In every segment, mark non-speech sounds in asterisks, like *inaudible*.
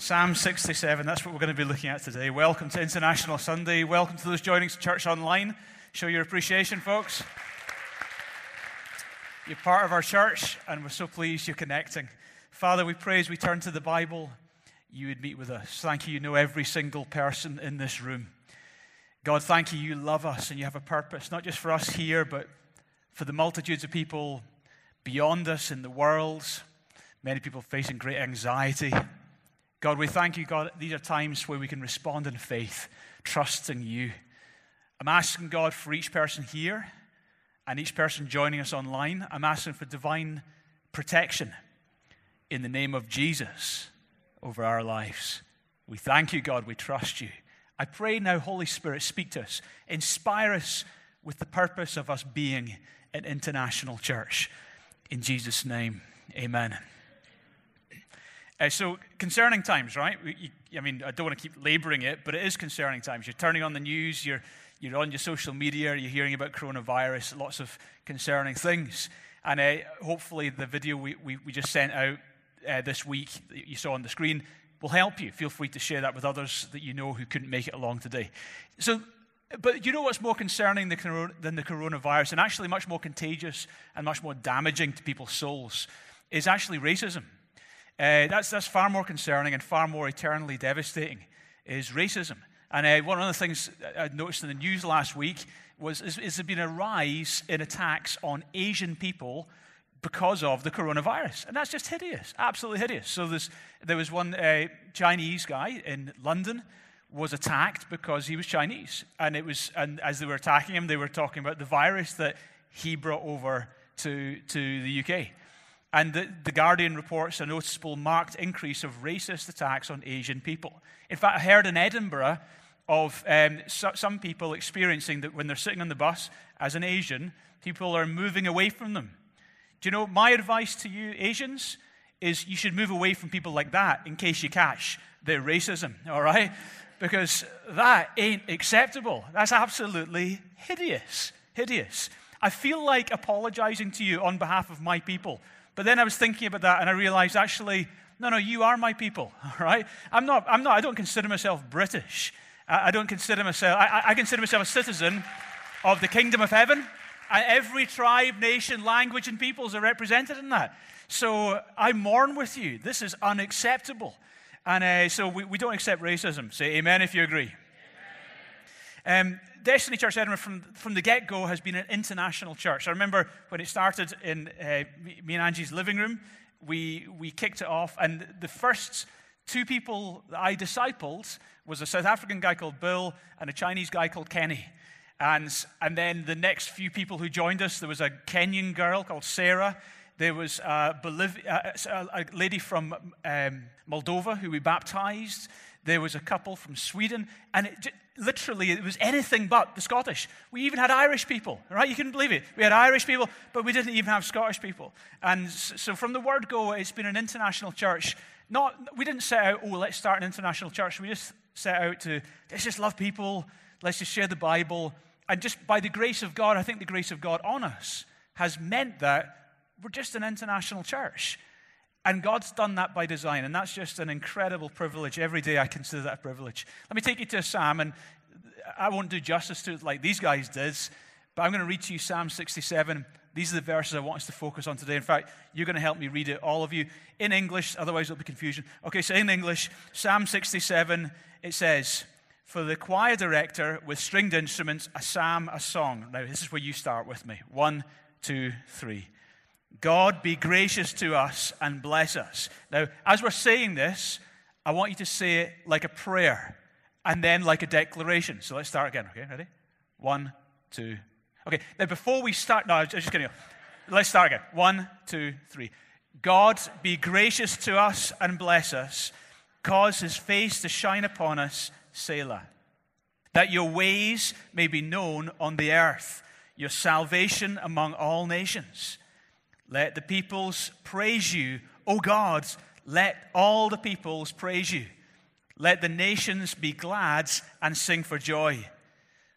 Psalm 67, that's what we're going to be looking at today. Welcome to International Sunday. Welcome to those joining church online. Show your appreciation, folks. You're part of our church, and we're so pleased you're connecting. Father, we pray as we turn to the Bible, you would meet with us. Thank you, you know every single person in this room. God, thank you, you love us and you have a purpose, not just for us here, but for the multitudes of people beyond us in the world, many people facing great anxiety God, we thank you, God, these are times where we can respond in faith, trusting you. I'm asking God for each person here and each person joining us online. I'm asking for divine protection in the name of Jesus over our lives. We thank you, God. We trust you. I pray now, Holy Spirit, speak to us, inspire us with the purpose of us being an international church. In Jesus' name, amen. Uh, so, concerning times, right? You, I mean, I don't want to keep laboring it, but it is concerning times. You're turning on the news, you're, you're on your social media, you're hearing about coronavirus, lots of concerning things. And uh, hopefully, the video we, we, we just sent out uh, this week that you saw on the screen will help you. Feel free to share that with others that you know who couldn't make it along today. So, but you know what's more concerning than the coronavirus, and actually much more contagious and much more damaging to people's souls, is actually racism. Uh, that's, that's far more concerning and far more eternally devastating is racism. And uh, one of the things I noticed in the news last week was is, is there been a rise in attacks on Asian people because of the coronavirus. And that's just hideous, absolutely hideous. So there was one uh, Chinese guy in London was attacked because he was Chinese. And, it was, and as they were attacking him, they were talking about the virus that he brought over to, to the UK. And the, the, Guardian reports a noticeable marked increase of racist attacks on Asian people. In fact, I heard in Edinburgh of um, so, some people experiencing that when they're sitting on the bus as an Asian, people are moving away from them. Do you know, my advice to you, Asians, is you should move away from people like that in case you catch their racism, all right? Because that ain't acceptable. That's absolutely hideous. Hideous. I feel like apologizing to you on behalf of my people but then I was thinking about that and I realized actually, no, no, you are my people, *laughs* all right? I'm not, I'm not, I don't consider myself British. I, I don't consider myself, I, I consider myself a citizen of the kingdom of heaven. And every tribe, nation, language, and peoples are represented in that. So I mourn with you. This is unacceptable. And uh, so we, we don't accept racism. Say amen if you agree. Um, Destiny Church Edinburgh from, from the get go has been an international church. I remember when it started in uh, me and Angie's living room, we, we kicked it off, and the first two people that I discipled was a South African guy called Bill and a Chinese guy called Kenny. And, and then the next few people who joined us, there was a Kenyan girl called Sarah. There was a, Bolivia, a, a lady from um, Moldova who we baptized. There was a couple from Sweden. And it, literally, it was anything but the Scottish. We even had Irish people, right? You couldn't believe it. We had Irish people, but we didn't even have Scottish people. And so from the word go, it's been an international church. Not, we didn't set out, oh, let's start an international church. We just set out to, let's just love people, let's just share the Bible. And just by the grace of God, I think the grace of God on us has meant that we're just an international church. And God's done that by design, and that's just an incredible privilege. Every day I consider that a privilege. Let me take you to psalm, and I won't do justice to it like these guys did, but I'm going to read to you Psalm 67. These are the verses I want us to focus on today. In fact, you're going to help me read it, all of you, in English, otherwise there'll be confusion. Okay, so in English, Psalm 67, it says, For the choir director with stringed instruments, a psalm, a song. Now, this is where you start with me. One, two, three. God be gracious to us and bless us. Now, as we're saying this, I want you to say it like a prayer and then like a declaration. So let's start again, okay? Ready? One, two. Okay, now before we start, no, I'm just kidding. Let's start again. One, two, three. God be gracious to us and bless us, cause his face to shine upon us, Selah. That your ways may be known on the earth, your salvation among all nations. Let the peoples praise you. O God, let all the peoples praise you. Let the nations be glad and sing for joy.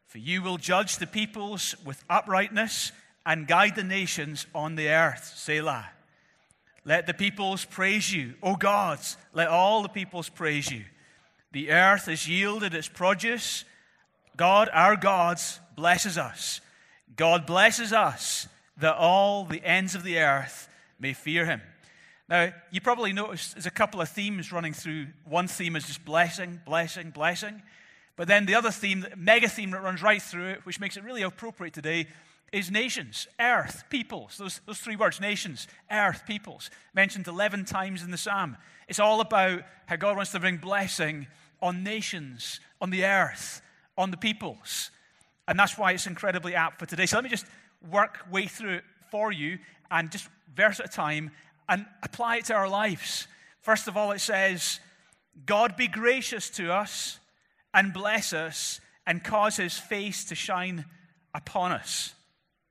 For you will judge the peoples with uprightness and guide the nations on the earth. Selah. let the peoples praise you. O gods, let all the peoples praise you. The earth has yielded its produce. God, our gods, blesses us. God blesses us that all the ends of the earth may fear him. Now, you probably noticed there's a couple of themes running through. One theme is just blessing, blessing, blessing. But then the other theme, the mega theme that runs right through it, which makes it really appropriate today, is nations, earth, peoples. Those, those three words, nations, earth, peoples, mentioned 11 times in the psalm. It's all about how God wants to bring blessing on nations, on the earth, on the peoples. And that's why it's incredibly apt for today. So let me just work way through it for you and just verse at a time and apply it to our lives. First of all, it says, God be gracious to us and bless us and cause his face to shine upon us.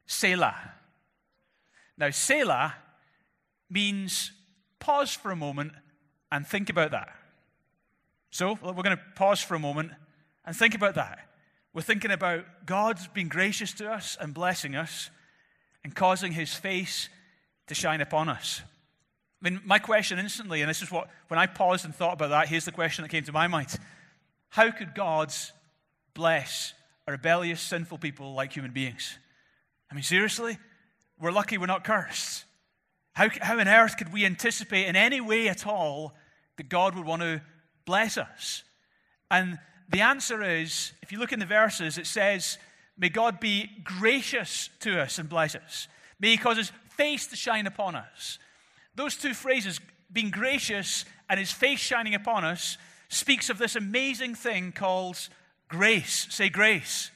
Selah. Now, Selah means pause for a moment and think about that. So, we're going to pause for a moment and think about that. We're thinking about God's being gracious to us and blessing us and causing his face to shine upon us. I mean, my question instantly, and this is what, when I paused and thought about that, here's the question that came to my mind How could God bless a rebellious, sinful people like human beings? I mean, seriously? We're lucky we're not cursed. How, how on earth could we anticipate in any way at all that God would want to bless us? And the answer is if you look in the verses, it says, May God be gracious to us and bless us. May He cause His face to shine upon us. Those two phrases, being gracious and His face shining upon us, speaks of this amazing thing called grace. Say grace.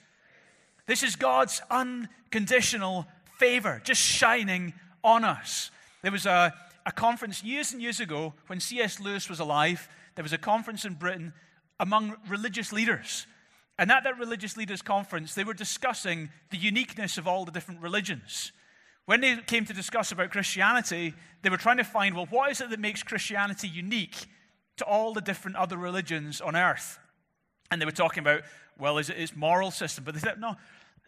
This is God's unconditional favor, just shining on us. There was a, a conference years and years ago when C.S. Lewis was alive. There was a conference in Britain among religious leaders. And at that religious leaders' conference, they were discussing the uniqueness of all the different religions. When they came to discuss about Christianity, they were trying to find, well, what is it that makes Christianity unique to all the different other religions on earth? And they were talking about, well, is it its moral system? But they said, no,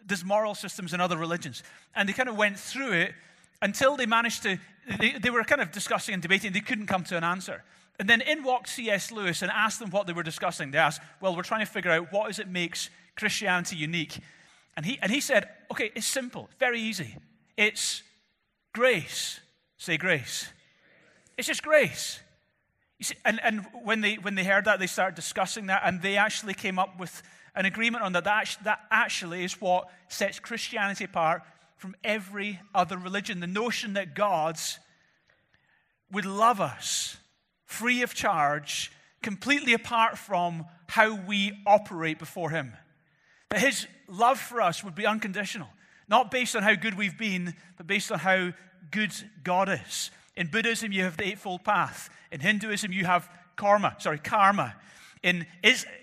there's moral systems in other religions. And they kind of went through it until they managed to, they, they were kind of discussing and debating, they couldn't come to an answer. And then in walked C.S. Lewis and asked them what they were discussing. They asked, well, we're trying to figure out what is it makes Christianity unique. And he, and he said, okay, it's simple, very easy. It's grace. Say grace. It's just grace. See, and and when, they, when they heard that, they started discussing that, and they actually came up with an agreement on that. That, that actually is what sets Christianity apart from every other religion. The notion that God would love us free of charge, completely apart from how we operate before Him. That His love for us would be unconditional, not based on how good we've been, but based on how good God is. In Buddhism, you have the Eightfold Path. In Hinduism, you have karma. Sorry, karma. In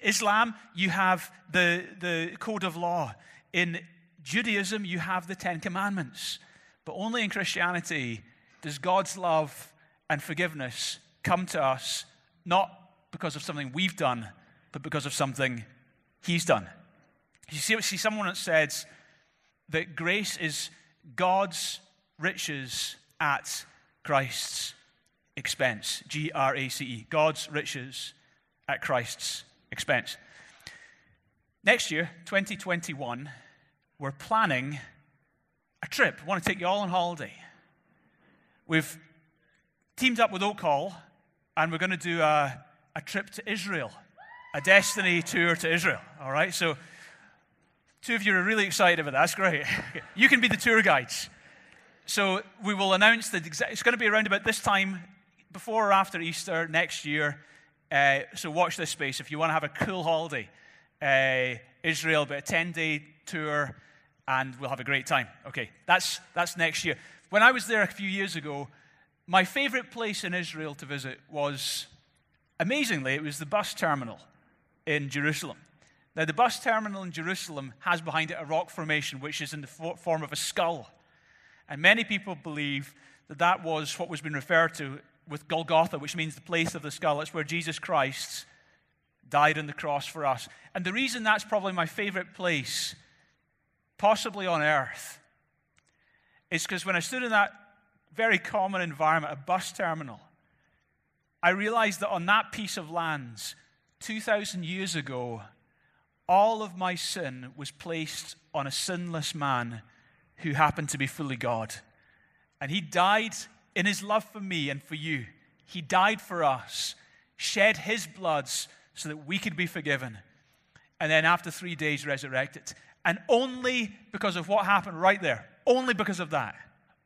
Islam, you have the, the code of law. In Judaism, you have the Ten Commandments. But only in Christianity does God's love and forgiveness come to us not because of something we've done, but because of something He's done. You see, see someone that says that grace is God's riches at Christ's expense. G R A C E. God's riches at Christ's expense. Next year, 2021, we're planning a trip. I want to take you all on holiday. We've teamed up with Oak Hall, and we're going to do a, a trip to Israel, a destiny tour to Israel. All right? So, two of you are really excited about that. That's great. *laughs* You can be the tour guides. So, we will announce that it's going to be around about this time, before or after Easter next year. Uh, so watch this space if you want to have a cool holiday. Uh, Israel, but a 10 day tour, and we'll have a great time. Okay, that's, that's next year. When I was there a few years ago, my favorite place in Israel to visit was, amazingly, it was the bus terminal in Jerusalem. Now, the bus terminal in Jerusalem has behind it a rock formation which is in the form of a skull. And many people believe that that was what was being referred to with Golgotha, which means the place of the skull. It's where Jesus Christ died on the cross for us. And the reason that's probably my favorite place, possibly on earth, is because when I stood in that very common environment, a bus terminal, I realized that on that piece of land, 2,000 years ago, all of my sin was placed on a sinless man who happened to be fully God. And he died in his love for me and for you. He died for us, shed his blood so that we could be forgiven. And then after three days, resurrected. And only because of what happened right there, only because of that,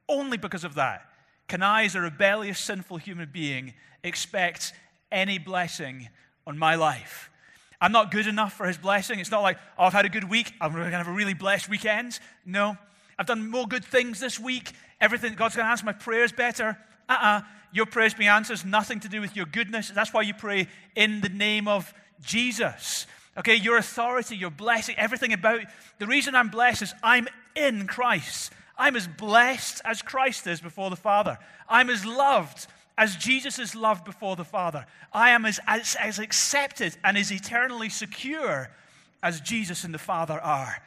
only because of that, can I, as a rebellious, sinful human being, expect any blessing on my life. I'm not good enough for his blessing. It's not like, oh, I've had a good week. I'm going to have a really blessed weekend. No. I've done more good things this week. Everything, God's going to answer my prayers better. Uh uh-uh. uh Your prayers being answered nothing to do with your goodness. That's why you pray in the name of Jesus. Okay, your authority, your blessing, everything about the reason I'm blessed is I'm in Christ. I'm as blessed as Christ is before the Father. I'm as loved as Jesus is loved before the Father. I am as, as, as accepted and as eternally secure as Jesus and the Father are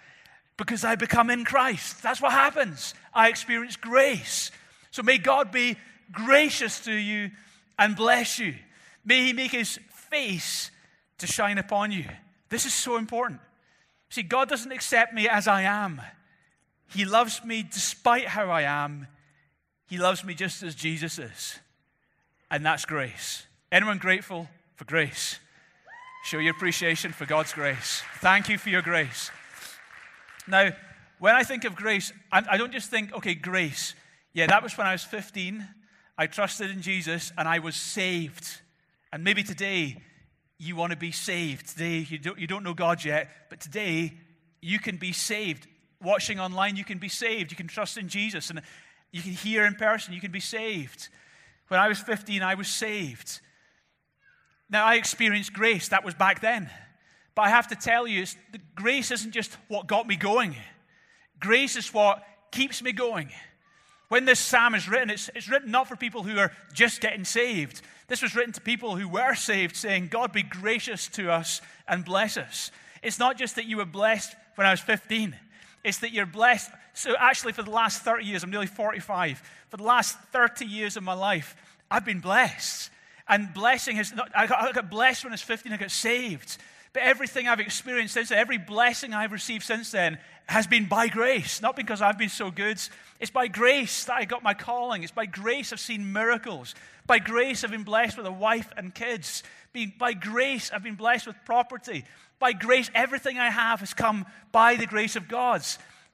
because I become in Christ. That's what happens. I experience grace. So may God be gracious to you and bless you. May He make His face to shine upon you. This is so important. See, God doesn't accept me as I am, He loves me despite how I am. He loves me just as Jesus is and that's grace. Anyone grateful for grace? Show your appreciation for God's grace. Thank you for your grace. Now, when I think of grace, I don't just think, okay, grace. Yeah, that was when I was 15. I trusted in Jesus and I was saved. And maybe today you want to be saved. Today you don't, you don't know God yet, but today you can be saved. Watching online, you can be saved. You can trust in Jesus and you can hear in person, you can be saved. When I was 15, I was saved. Now, I experienced grace. That was back then. But I have to tell you, the grace isn't just what got me going, grace is what keeps me going. When this psalm is written, it's, it's written not for people who are just getting saved. This was written to people who were saved, saying, God be gracious to us and bless us. It's not just that you were blessed when I was 15, it's that you're blessed. So, actually, for the last 30 years, I'm nearly 45. For the last 30 years of my life, I've been blessed. And blessing has not, I got, I got blessed when I was 15, I got saved. But everything I've experienced since then, every blessing I've received since then, has been by grace. Not because I've been so good. It's by grace that I got my calling. It's by grace I've seen miracles. By grace I've been blessed with a wife and kids. By grace I've been blessed with property. By grace, everything I have has come by the grace of God.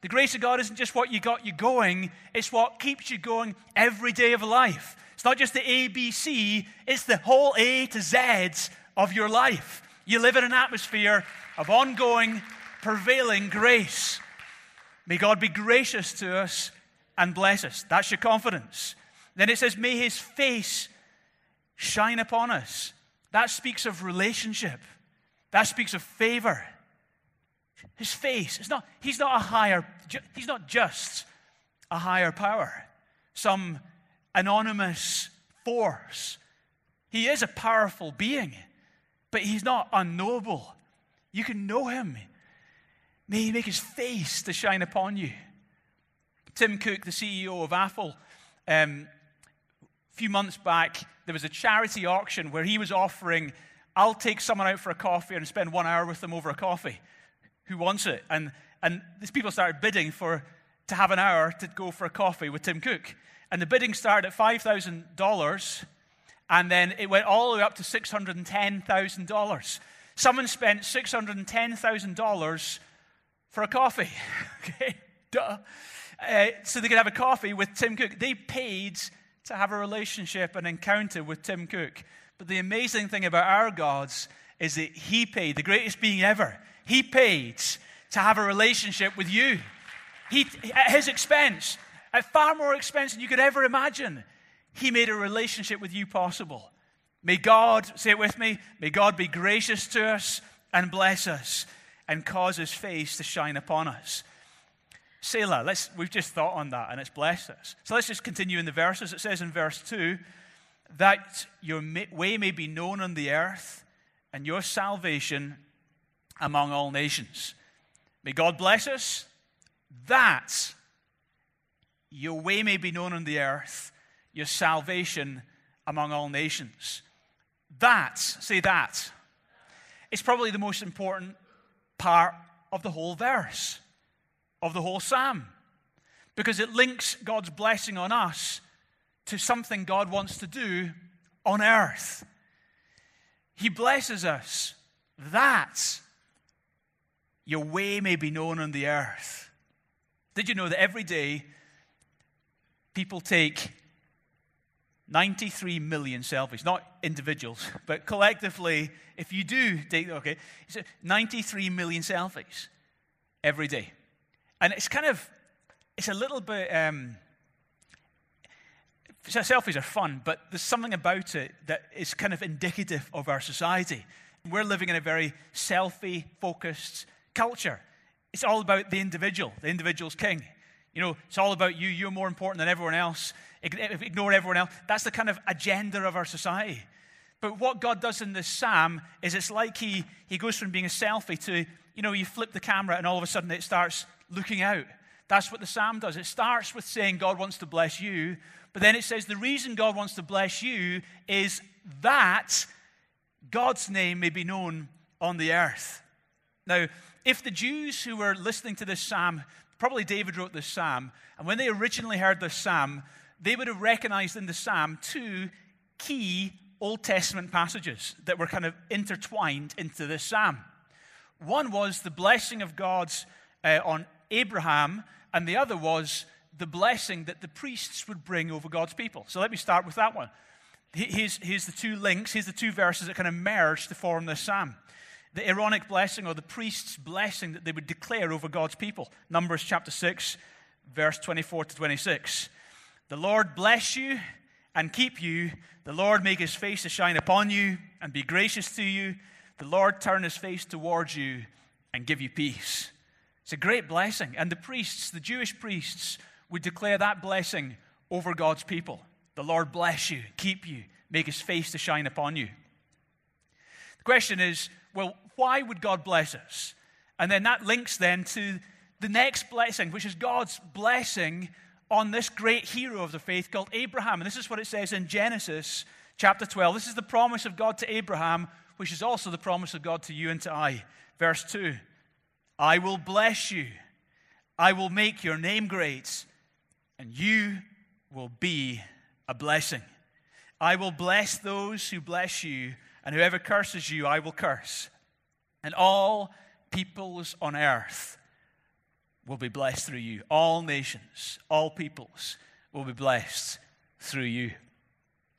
The grace of God isn't just what you got you going, it's what keeps you going every day of life. It's not just the ABC, it's the whole A to Z of your life. You live in an atmosphere of ongoing, prevailing grace. May God be gracious to us and bless us. That's your confidence. Then it says, May his face shine upon us. That speaks of relationship, that speaks of favor. His face, it's not, he's not a higher, he's not just a higher power, some anonymous force. He is a powerful being, but he's not unknowable. You can know him. May he make his face to shine upon you. Tim Cook, the CEO of Apple, um, a few months back, there was a charity auction where he was offering, I'll take someone out for a coffee and spend one hour with them over a coffee who wants it. And, and these people started bidding for to have an hour to go for a coffee with Tim Cook. And the bidding started at $5,000, and then it went all the way up to $610,000. Someone spent $610,000 for a coffee. *laughs* okay, duh. Uh, so they could have a coffee with Tim Cook. They paid to have a relationship, an encounter with Tim Cook. But the amazing thing about our gods is that He paid, the greatest being ever. He paid to have a relationship with you. He, at his expense, at far more expense than you could ever imagine, he made a relationship with you possible. May God, say it with me, may God be gracious to us and bless us and cause his face to shine upon us. Selah, let's, we've just thought on that and it's blessed us. So let's just continue in the verses. It says in verse 2 that your way may be known on the earth and your salvation among all nations. May God bless us that your way may be known on the earth your salvation among all nations. That, say that, is probably the most important part of the whole verse, of the whole psalm, because it links God's blessing on us to something God wants to do on earth. He blesses us that your way may be known on the earth. Did you know that every day people take 93 million selfies, not individuals, but collectively, if you do take, okay, 93 million selfies every day. And it's kind of, it's a little bit, um, selfies are fun, but there's something about it that is kind of indicative of our society. We're living in a very selfie focused culture. It's all about the individual, the individual's king. You know, it's all about you. You're more important than everyone else. Ignore everyone else. That's the kind of agenda of our society. But what God does in this psalm is it's like he, he goes from being a selfie to, you know, you flip the camera and all of a sudden it starts looking out. That's what the psalm does. It starts with saying God wants to bless you, but then it says the reason God wants to bless you is that God's name may be known on the earth. Now, if the Jews who were listening to this psalm, probably David wrote this psalm, and when they originally heard this psalm, they would have recognized in the psalm two key Old Testament passages that were kind of intertwined into this psalm. One was the blessing of God's uh, on Abraham, and the other was the blessing that the priests would bring over God's people. So let me start with that one. Here's, here's the two links, here's the two verses that kind of merge to form this psalm. The Aaronic blessing or the priest's blessing that they would declare over God's people. Numbers chapter 6, verse 24 to 26. The Lord bless you and keep you. The Lord make his face to shine upon you and be gracious to you. The Lord turn his face towards you and give you peace. It's a great blessing. And the priests, the Jewish priests, would declare that blessing over God's people. The Lord bless you, keep you, make his face to shine upon you. The question is well, why would God bless us? And then that links then to the next blessing, which is God's blessing on this great hero of the faith called Abraham. And this is what it says in Genesis chapter 12. This is the promise of God to Abraham, which is also the promise of God to you and to I. Verse 2 I will bless you, I will make your name great, and you will be a blessing. I will bless those who bless you, and whoever curses you, I will curse. And all peoples on earth will be blessed through you. All nations, all peoples will be blessed through you.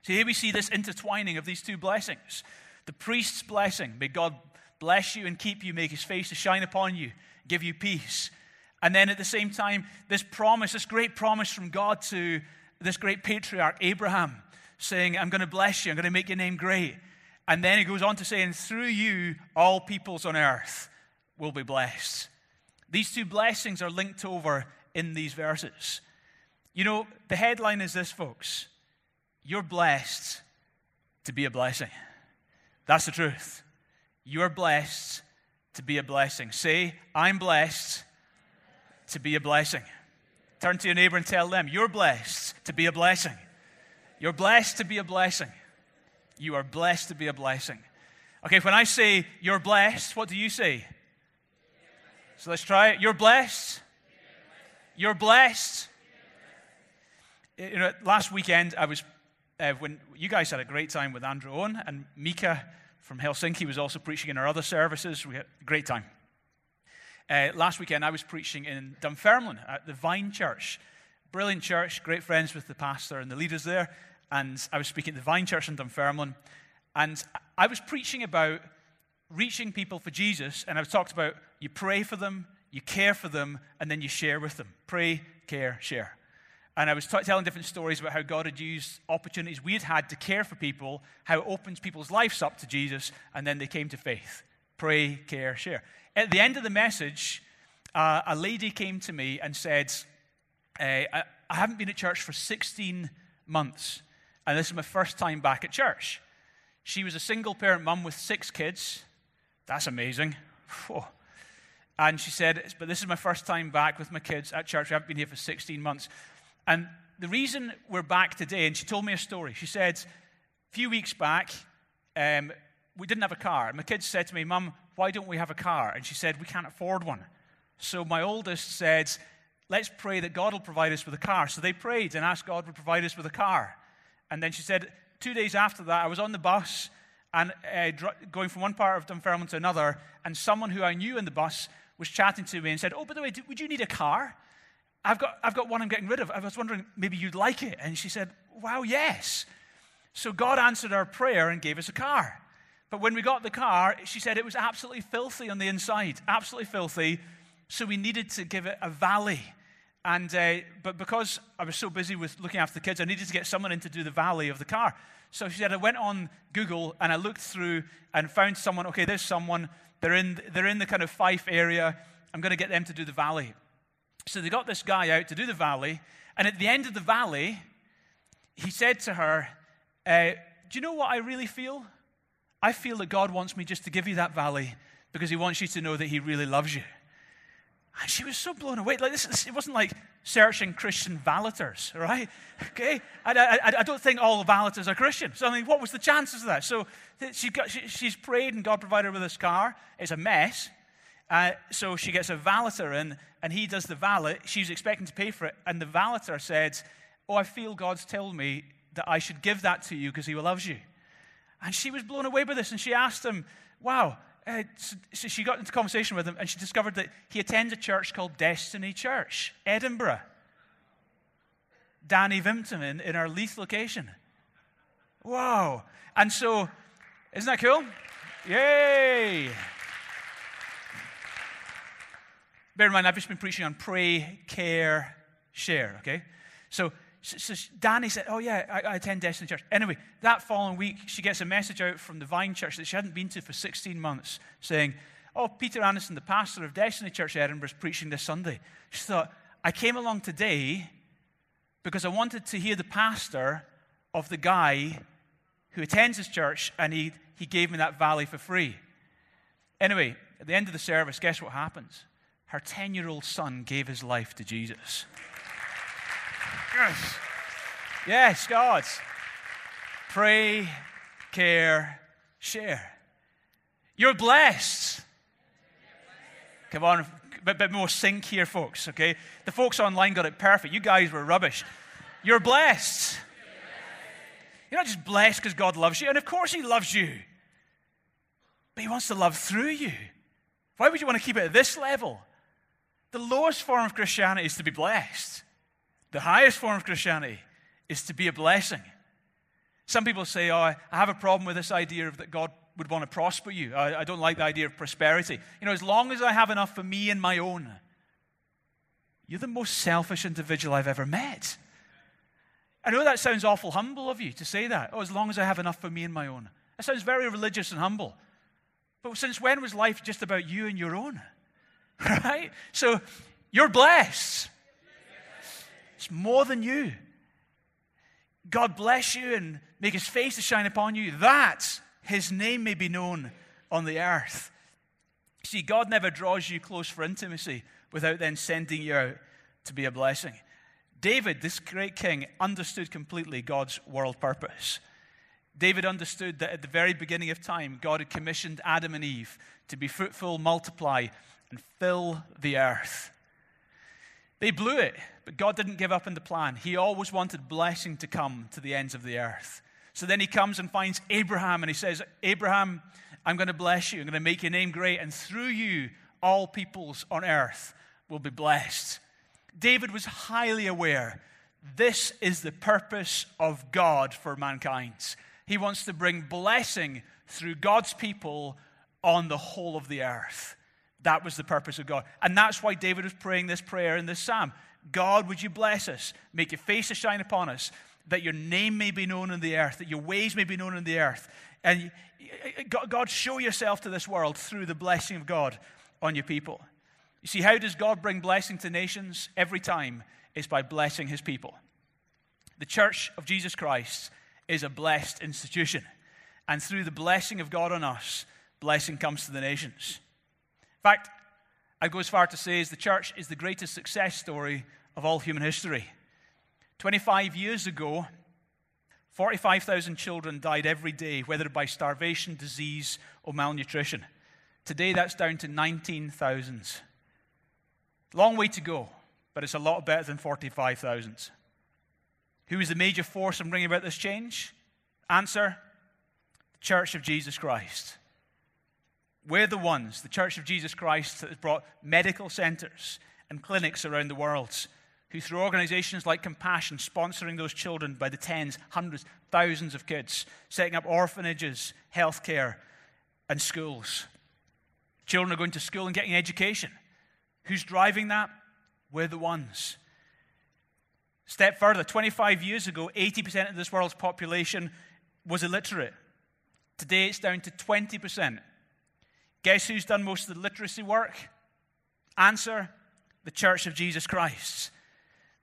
So here we see this intertwining of these two blessings. The priest's blessing, may God bless you and keep you, make his face to shine upon you, give you peace. And then at the same time, this promise, this great promise from God to this great patriarch, Abraham, saying, I'm going to bless you, I'm going to make your name great. And then he goes on to say, and through you, all peoples on earth will be blessed. These two blessings are linked over in these verses. You know, the headline is this, folks You're blessed to be a blessing. That's the truth. You're blessed to be a blessing. Say, I'm blessed to be a blessing. Turn to your neighbor and tell them, You're blessed to be a blessing. You're blessed to be a blessing. You are blessed to be a blessing. Okay, when I say you're blessed, what do you say? So let's try it. You're blessed. You're blessed. You know, last weekend I was uh, when you guys had a great time with Andrew Owen and Mika from Helsinki was also preaching in our other services. We had a great time. Uh, last weekend I was preaching in Dunfermline at the Vine Church. Brilliant church, great friends with the pastor and the leaders there and I was speaking at the Vine Church in Dunfermline, and I was preaching about reaching people for Jesus, and I've talked about you pray for them, you care for them, and then you share with them. Pray, care, share. And I was t- telling different stories about how God had used opportunities we had had to care for people, how it opens people's lives up to Jesus, and then they came to faith. Pray, care, share. At the end of the message, uh, a lady came to me and said, uh, I, I haven't been at church for 16 months and this is my first time back at church. She was a single parent mum with six kids. That's amazing. And she said, But this is my first time back with my kids at church. I haven't been here for 16 months. And the reason we're back today, and she told me a story. She said, a few weeks back, um, we didn't have a car. My kids said to me, Mum, why don't we have a car? And she said, We can't afford one. So my oldest said, Let's pray that God will provide us with a car. So they prayed and asked God to provide us with a car. And then she said, Two days after that, I was on the bus and uh, going from one part of Dunfermline to another, and someone who I knew in the bus was chatting to me and said, Oh, by the way, would you need a car? I've got, I've got one I'm getting rid of. I was wondering, maybe you'd like it. And she said, Wow, yes. So God answered our prayer and gave us a car. But when we got the car, she said it was absolutely filthy on the inside, absolutely filthy. So we needed to give it a valet. And, uh, but because I was so busy with looking after the kids, I needed to get someone in to do the valet of the car. So she said, I went on Google and I looked through and found someone. Okay, there's someone. They're in, they're in the kind of Fife area. I'm going to get them to do the valet. So they got this guy out to do the valley. And at the end of the valley, he said to her, uh, Do you know what I really feel? I feel that God wants me just to give you that valley because He wants you to know that He really loves you. And she was so blown away. Like this, it wasn't like searching Christian valeters, right? *laughs* Okay, I, I, I don't think all valeters are Christian. So I mean, what was the chances of that? So she got, she, she's prayed, and God provided her with this car. It's a mess. Uh, so she gets a valeter in, and he does the valet. She's expecting to pay for it, and the valeter said, "Oh, I feel God's told me that I should give that to you because He loves you." And she was blown away by this, and she asked him, Wow. Uh, so, so she got into conversation with him, and she discovered that he attends a church called Destiny Church, Edinburgh. Danny Vimpton in, in our Leith location. Wow. And so, isn't that cool? Yay! Bear in mind, I've just been preaching on pray, care, share, okay? So so, Danny said, Oh, yeah, I, I, attend Destiny Church. Anyway, that following week, she gets a message out from the Vine Church that she hadn't been to for 16 months saying, Oh, Peter Anderson, the pastor of Destiny Church Edinburgh, is preaching this Sunday. She thought, I came along today because I wanted to hear the pastor of the guy who attends his church, and he, he gave me that valley for free. Anyway, at the end of the service, guess what happens? Her 10 year old son gave his life to Jesus. Yes. Yes, God. Pray, care, share. You're blessed. Come on, a bit, bit more sync here, folks, okay? The folks online got it perfect. You guys were rubbish. You're blessed. You're not just blessed because God loves you, and of course He loves you, but He wants to love through you. Why would you want to keep it at this level? The lowest form of Christianity is to be blessed. The highest form of Christianity is to be a blessing. Some people say, Oh, I have a problem with this idea of that God would want to prosper you. I, I don't like the idea of prosperity. You know, as long as I have enough for me and my own, you're the most selfish individual I've ever met. I know that sounds awful humble of you to say that. Oh, as long as I have enough for me and my own. That sounds very religious and humble. But since when was life just about you and your own? *laughs* Right? So you're blessed. It's more than you. God bless you and make his face to shine upon you, that his name may be known on the earth. See, God never draws you close for intimacy without then sending you out to be a blessing. David, this great king, understood completely God's world purpose. David understood that at the very beginning of time, God had commissioned Adam and Eve to be fruitful, multiply, and fill the earth. They blew it, but God didn't give up on the plan. He always wanted blessing to come to the ends of the earth. So then he comes and finds Abraham and he says, Abraham, I'm going to bless you. I'm going to make your name great. And through you, all peoples on earth will be blessed. David was highly aware this is the purpose of God for mankind. He wants to bring blessing through God's people on the whole of the earth. That was the purpose of God. And that's why David was praying this prayer in this psalm God, would you bless us? Make your face to shine upon us, that your name may be known in the earth, that your ways may be known in the earth. And God, show yourself to this world through the blessing of God on your people. You see, how does God bring blessing to nations? Every time is by blessing his people. The church of Jesus Christ is a blessed institution. And through the blessing of God on us, blessing comes to the nations. In fact, I'd go as far to say as the church is the greatest success story of all human history. 25 years ago, 45,000 children died every day, whether by starvation, disease, or malnutrition. Today, that's down to 19,000. Long way to go, but it's a lot better than 45,000. Who is the major force in bringing about this change? Answer the Church of Jesus Christ. We're the ones, the Church of Jesus Christ, that has brought medical centers and clinics around the world, who, through organizations like Compassion, sponsoring those children by the tens, hundreds, thousands of kids, setting up orphanages, healthcare, and schools. Children are going to school and getting education. Who's driving that? We're the ones. Step further 25 years ago, 80% of this world's population was illiterate. Today, it's down to 20%. Guess who's done most of the literacy work? Answer the Church of Jesus Christ.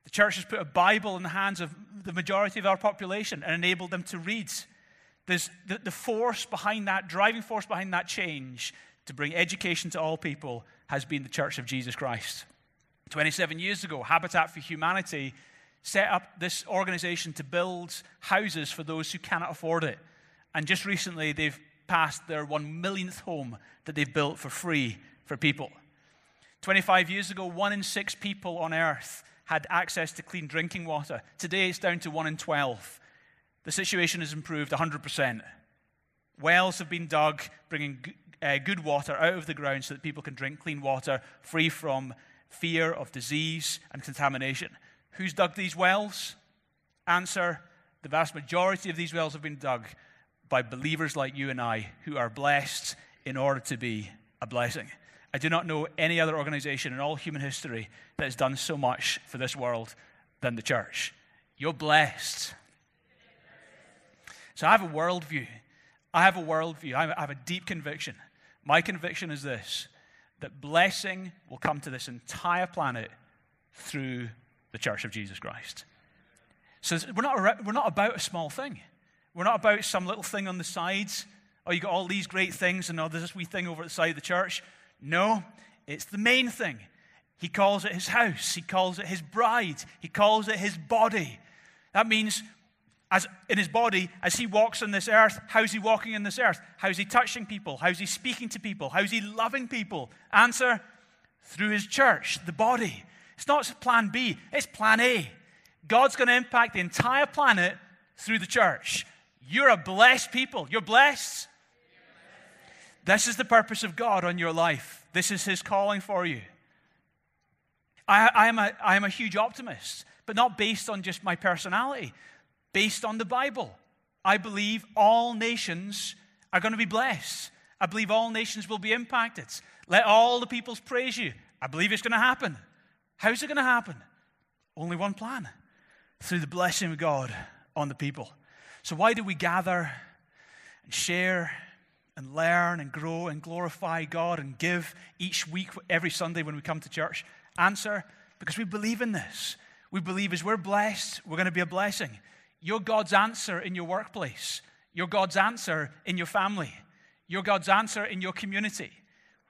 The church has put a Bible in the hands of the majority of our population and enabled them to read. There's the, the force behind that, driving force behind that change to bring education to all people has been the Church of Jesus Christ. 27 years ago, Habitat for Humanity set up this organization to build houses for those who cannot afford it. And just recently, they've passed their one millionth home that they've built for free for people. 25 years ago, one in six people on earth had access to clean drinking water. Today, it's down to one in 12. The situation has improved 100%. Wells have been dug, bringing uh, good water out of the ground so that people can drink clean water free from fear of disease and contamination. Who's dug these wells? Answer the vast majority of these wells have been dug by believers like you and I who are blessed in order to be a blessing. I do not know any other organization in all human history that has done so much for this world than the church. You're blessed. So I have a worldview. I have a worldview. I have a deep conviction. My conviction is this that blessing will come to this entire planet through the church of Jesus Christ. So we're not, we're not about a small thing. We're not about some little thing on the sides. Oh, you got all these great things, and oh, there's this wee thing over at the side of the church. No, it's the main thing. He calls it his house. He calls it his bride. He calls it his body. That means, as in his body, as he walks on this earth, how's he walking in this earth? How's he touching people? How's he speaking to people? How's he loving people? Answer through his church, the body. It's not plan B, it's plan A. God's going to impact the entire planet through the church. You're a blessed people. You're blessed. This is the purpose of God on your life. This is His calling for you. I, I, am a, I am a huge optimist, but not based on just my personality, based on the Bible. I believe all nations are going to be blessed. I believe all nations will be impacted. Let all the peoples praise you. I believe it's going to happen. How's it going to happen? Only one plan through the blessing of God on the people. So, why do we gather and share and learn and grow and glorify God and give each week, every Sunday when we come to church? Answer because we believe in this. We believe as we're blessed, we're going to be a blessing. You're God's answer in your workplace, you're God's answer in your family, you're God's answer in your community.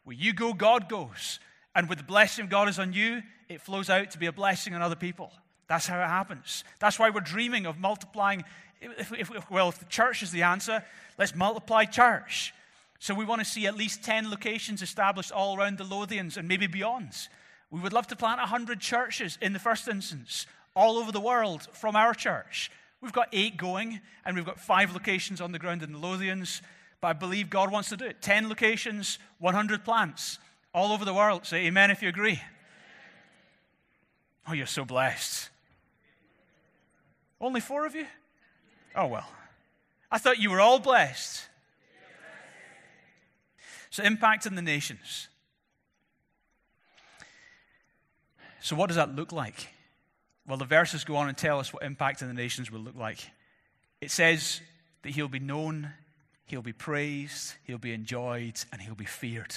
Where you go, God goes. And with the blessing of God is on you, it flows out to be a blessing on other people. That's how it happens. That's why we're dreaming of multiplying. If, if, well, if the church is the answer, let's multiply church. So we want to see at least 10 locations established all around the Lothians and maybe beyond. We would love to plant 100 churches in the first instance, all over the world from our church. We've got eight going, and we've got five locations on the ground in the Lothians. But I believe God wants to do it 10 locations, 100 plants all over the world. Say amen if you agree. Oh, you're so blessed. Only four of you? Oh, well. I thought you were all blessed. So, impact in the nations. So, what does that look like? Well, the verses go on and tell us what impact in the nations will look like. It says that he'll be known, he'll be praised, he'll be enjoyed, and he'll be feared.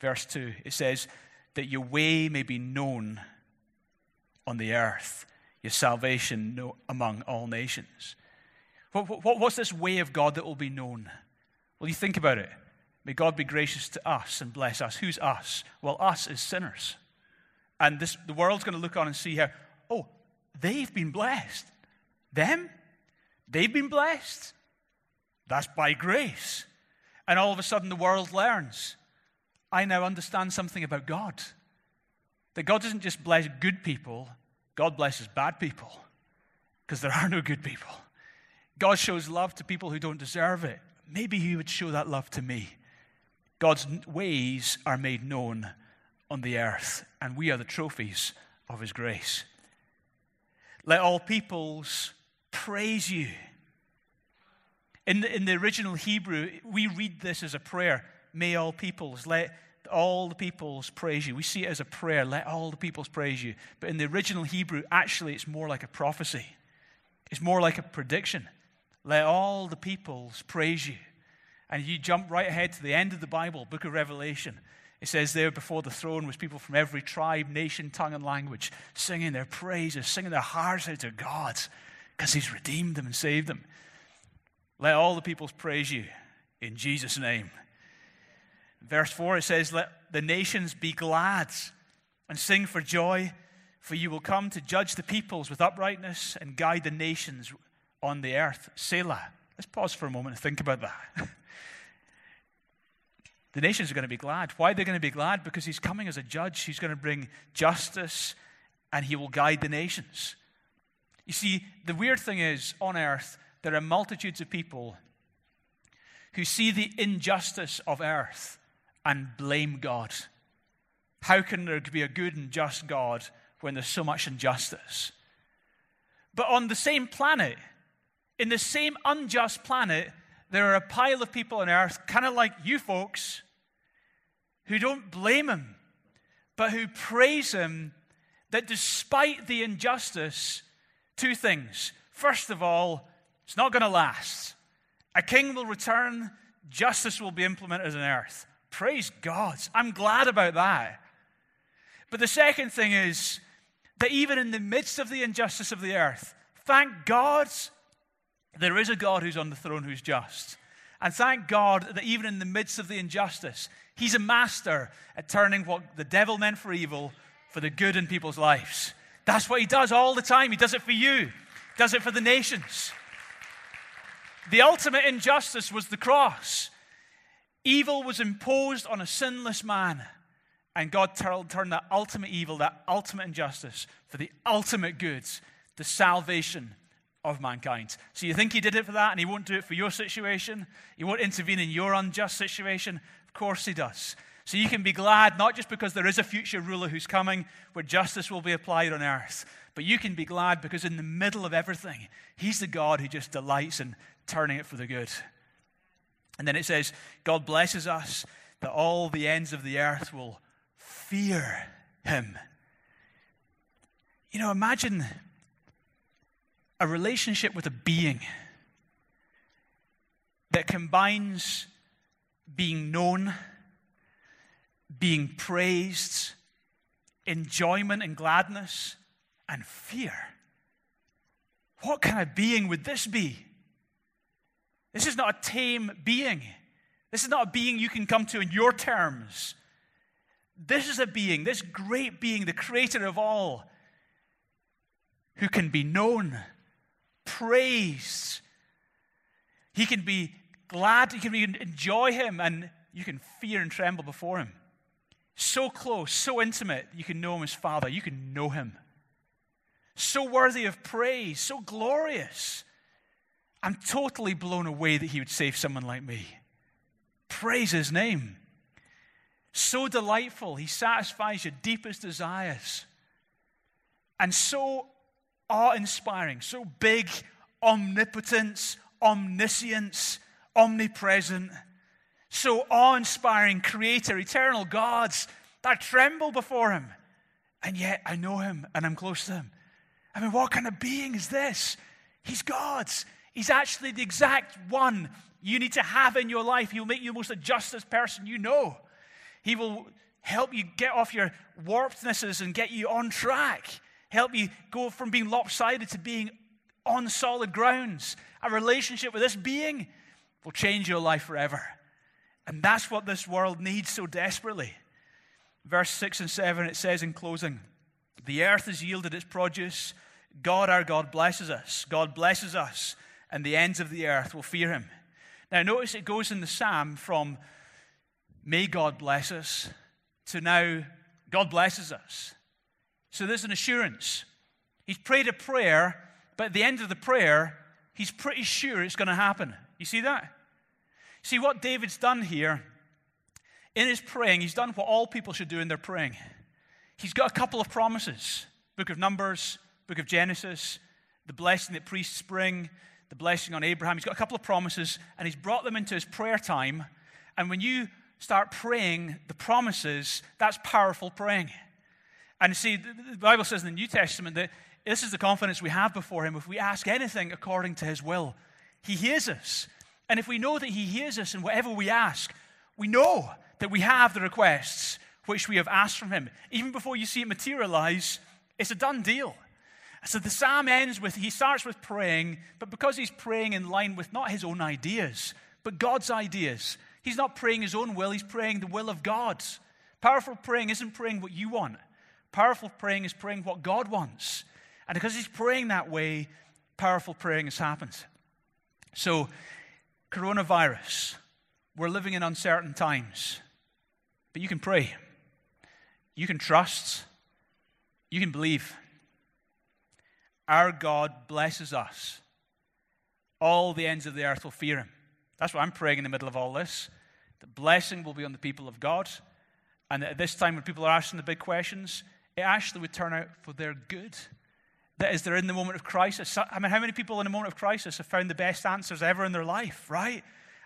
Verse 2, it says that your way may be known on the earth, your salvation among all nations. What, what, what's this way of God that will be known? Well, you think about it. May God be gracious to us and bless us. Who's us? Well, us is sinners. And this, the world's going to look on and see how, oh, they've been blessed. Them? They've been blessed. That's by grace. And all of a sudden, the world learns I now understand something about God. That God doesn't just bless good people, God blesses bad people. Because there are no good people. God shows love to people who don't deserve it. Maybe He would show that love to me. God's ways are made known on the earth, and we are the trophies of His grace. Let all peoples praise you. In the, in the original Hebrew, we read this as a prayer. May all peoples, let all the peoples praise you. We see it as a prayer, let all the peoples praise you. But in the original Hebrew, actually, it's more like a prophecy, it's more like a prediction. Let all the peoples praise you. And you jump right ahead to the end of the Bible, book of Revelation. It says there before the throne was people from every tribe, nation, tongue, and language singing their praises, singing their hearts out to God because He's redeemed them and saved them. Let all the peoples praise you in Jesus' name. Verse 4 it says, Let the nations be glad and sing for joy, for you will come to judge the peoples with uprightness and guide the nations on the earth. Selah. Let's pause for a moment and think about that. *laughs* the nations are going to be glad. Why are they going to be glad? Because he's coming as a judge. He's going to bring justice and he will guide the nations. You see, the weird thing is, on earth, there are multitudes of people who see the injustice of earth and blame God. How can there be a good and just God when there's so much injustice? But on the same planet, in the same unjust planet, there are a pile of people on earth, kind of like you folks, who don't blame him, but who praise him that despite the injustice, two things. First of all, it's not going to last. A king will return, justice will be implemented on earth. Praise God. I'm glad about that. But the second thing is that even in the midst of the injustice of the earth, thank God there is a God who's on the throne who's just. And thank God that even in the midst of the injustice, He's a master at turning what the devil meant for evil for the good in people's lives. That's what He does all the time. He does it for you, He does it for the nations. The ultimate injustice was the cross. Evil was imposed on a sinless man, and God turned that ultimate evil, that ultimate injustice, for the ultimate goods, the salvation of mankind. So you think He did it for that, and He won't do it for your situation? He won't intervene in your unjust situation? Of course He does. So you can be glad, not just because there is a future ruler who's coming where justice will be applied on earth, but you can be glad because in the middle of everything, He's the God who just delights in turning it for the good. And then it says, God blesses us that all the ends of the earth will fear him. You know, imagine a relationship with a being that combines being known, being praised, enjoyment and gladness, and fear. What kind of being would this be? This is not a tame being. This is not a being you can come to in your terms. This is a being, this great being, the creator of all, who can be known, praised. He can be glad, you can enjoy him, and you can fear and tremble before him. So close, so intimate, you can know him as Father, you can know him. So worthy of praise, so glorious. I'm totally blown away that he would save someone like me. Praise his name. So delightful. He satisfies your deepest desires. And so awe inspiring, so big, omnipotence, omniscience, omnipresent, so awe inspiring, creator, eternal gods that tremble before him. And yet I know him and I'm close to him. I mean, what kind of being is this? He's God's. He's actually the exact one you need to have in your life. He'll make you the most justest person you know. He will help you get off your warpednesses and get you on track. Help you go from being lopsided to being on solid grounds. A relationship with this being will change your life forever. And that's what this world needs so desperately. Verse 6 and 7, it says in closing The earth has yielded its produce God, our God, blesses us. God blesses us, and the ends of the earth will fear him. Now, notice it goes in the psalm from may God bless us to now God blesses us. So there's an assurance. He's prayed a prayer, but at the end of the prayer, he's pretty sure it's going to happen. You see that? See what David's done here in his praying, he's done what all people should do in their praying. He's got a couple of promises book of Numbers, book of Genesis, the blessing that priests bring, the blessing on Abraham. He's got a couple of promises, and he's brought them into his prayer time. And when you start praying the promises, that's powerful praying. And see, the Bible says in the New Testament that this is the confidence we have before Him. If we ask anything according to His will, He hears us. And if we know that He hears us in whatever we ask, we know that we have the requests which we have asked from Him. Even before you see it materialize, it's a done deal. So the psalm ends with, he starts with praying, but because he's praying in line with not his own ideas, but God's ideas, he's not praying his own will, he's praying the will of God. Powerful praying isn't praying what you want, powerful praying is praying what God wants. And because he's praying that way, powerful praying has happened. So, coronavirus, we're living in uncertain times, but you can pray, you can trust, you can believe. Our God blesses us. All the ends of the earth will fear him. That's what I'm praying in the middle of all this. The blessing will be on the people of God. And at this time, when people are asking the big questions, it actually would turn out for their good. That is, they're in the moment of crisis. I mean, how many people in the moment of crisis have found the best answers ever in their life, right?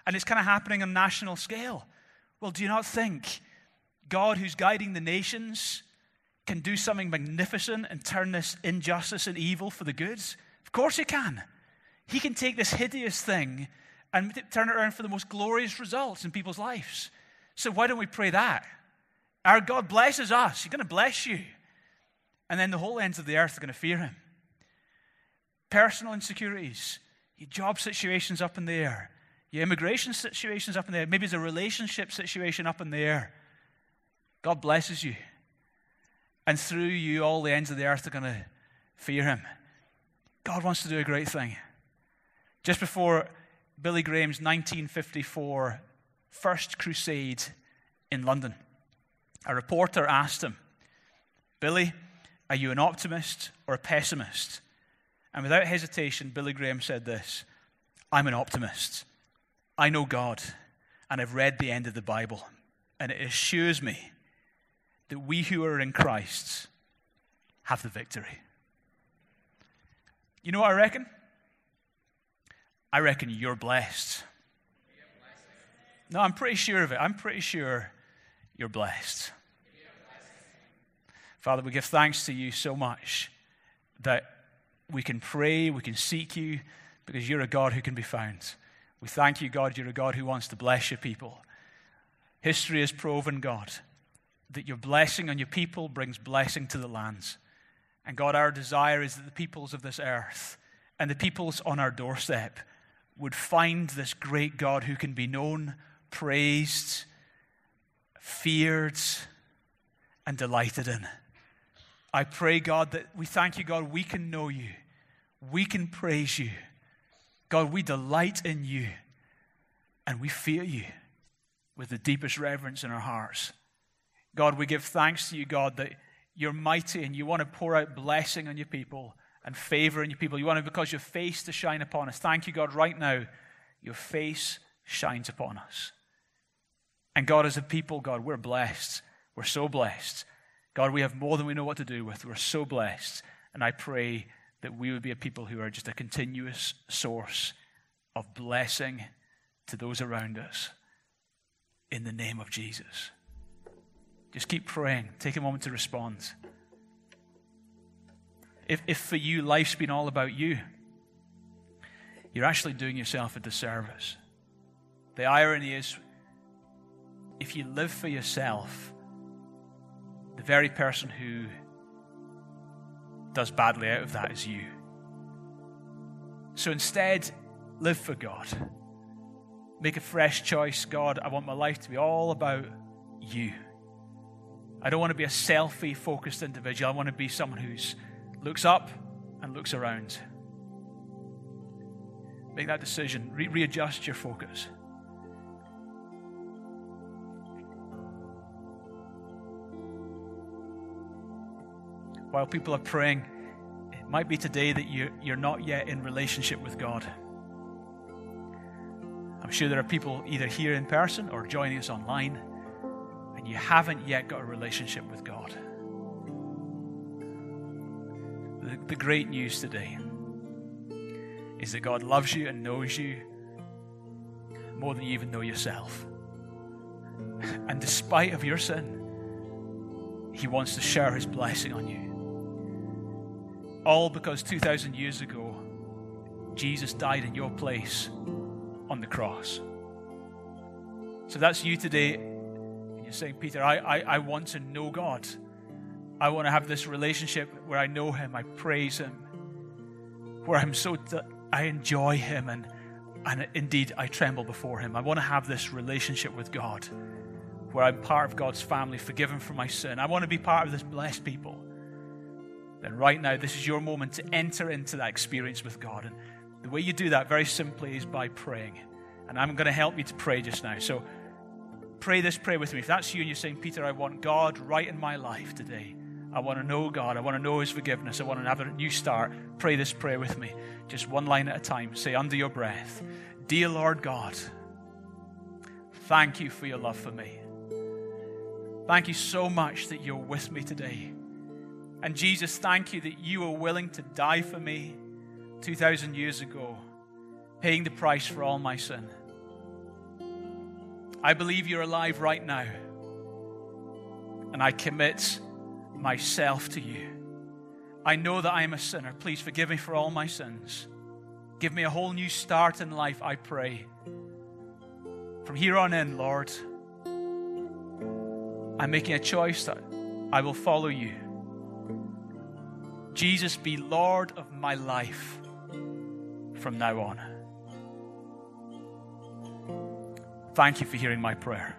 And it's kind of happening on national scale. Well, do you not think God, who's guiding the nations, can do something magnificent and turn this injustice and evil for the good? Of course, He can. He can take this hideous thing and turn it around for the most glorious results in people's lives. So, why don't we pray that? Our God blesses us, He's going to bless you. And then the whole ends of the earth are going to fear Him. Personal insecurities, your job situations up in the air, your immigration situations up in the air, maybe it's a relationship situation up in the air. God blesses you. And through you, all the ends of the earth are going to fear him. God wants to do a great thing. Just before Billy Graham's 1954 first crusade in London, a reporter asked him, Billy, are you an optimist or a pessimist? And without hesitation, Billy Graham said this I'm an optimist. I know God, and I've read the end of the Bible, and it assures me that we who are in Christ have the victory. You know what I reckon? I reckon you're blessed. No, I'm pretty sure of it. I'm pretty sure you're blessed. Father, we give thanks to you so much that we can pray, we can seek you, because you're a God who can be found. We thank you, God, you're a God who wants to bless your people. History has proven, God, that your blessing on your people brings blessing to the lands. And God, our desire is that the peoples of this earth and the peoples on our doorstep would find this great God who can be known, praised, feared, and delighted in. I pray, God, that we thank you, God, we can know you, we can praise you. God, we delight in you, and we fear you with the deepest reverence in our hearts. God, we give thanks to you, God, that you're mighty and you want to pour out blessing on your people and favor on your people. You want to, because your face to shine upon us. Thank you, God, right now, your face shines upon us. And God, as a people, God, we're blessed. We're so blessed. God, we have more than we know what to do with. We're so blessed. And I pray that we would be a people who are just a continuous source of blessing to those around us. In the name of Jesus. Just keep praying. Take a moment to respond. If, if for you life's been all about you, you're actually doing yourself a disservice. The irony is, if you live for yourself, the very person who does badly out of that is you. So instead, live for God. Make a fresh choice. God, I want my life to be all about you. I don't want to be a selfie focused individual. I want to be someone who looks up and looks around. Make that decision, Re- readjust your focus. While people are praying, it might be today that you, you're not yet in relationship with God. I'm sure there are people either here in person or joining us online, and you haven't yet got a relationship with God. The, the great news today is that God loves you and knows you more than you even know yourself. *laughs* And despite of your sin, he wants to share his blessing on you. All because 2,000 years ago, Jesus died in your place on the cross. So that's you today. And you're saying, Peter, I, I, I want to know God. I want to have this relationship where I know Him, I praise Him, where I'm so, I enjoy Him, and, and indeed I tremble before Him. I want to have this relationship with God where I'm part of God's family, forgiven for my sin. I want to be part of this blessed people. Then, right now, this is your moment to enter into that experience with God. And the way you do that, very simply, is by praying. And I'm going to help you to pray just now. So, pray this prayer with me. If that's you and you're saying, Peter, I want God right in my life today. I want to know God. I want to know His forgiveness. I want to have a new start. Pray this prayer with me. Just one line at a time. Say under your breath Dear Lord God, thank you for your love for me. Thank you so much that you're with me today. And Jesus, thank you that you were willing to die for me 2,000 years ago, paying the price for all my sin. I believe you're alive right now. And I commit myself to you. I know that I am a sinner. Please forgive me for all my sins. Give me a whole new start in life, I pray. From here on in, Lord, I'm making a choice that I will follow you. Jesus, be Lord of my life from now on. Thank you for hearing my prayer.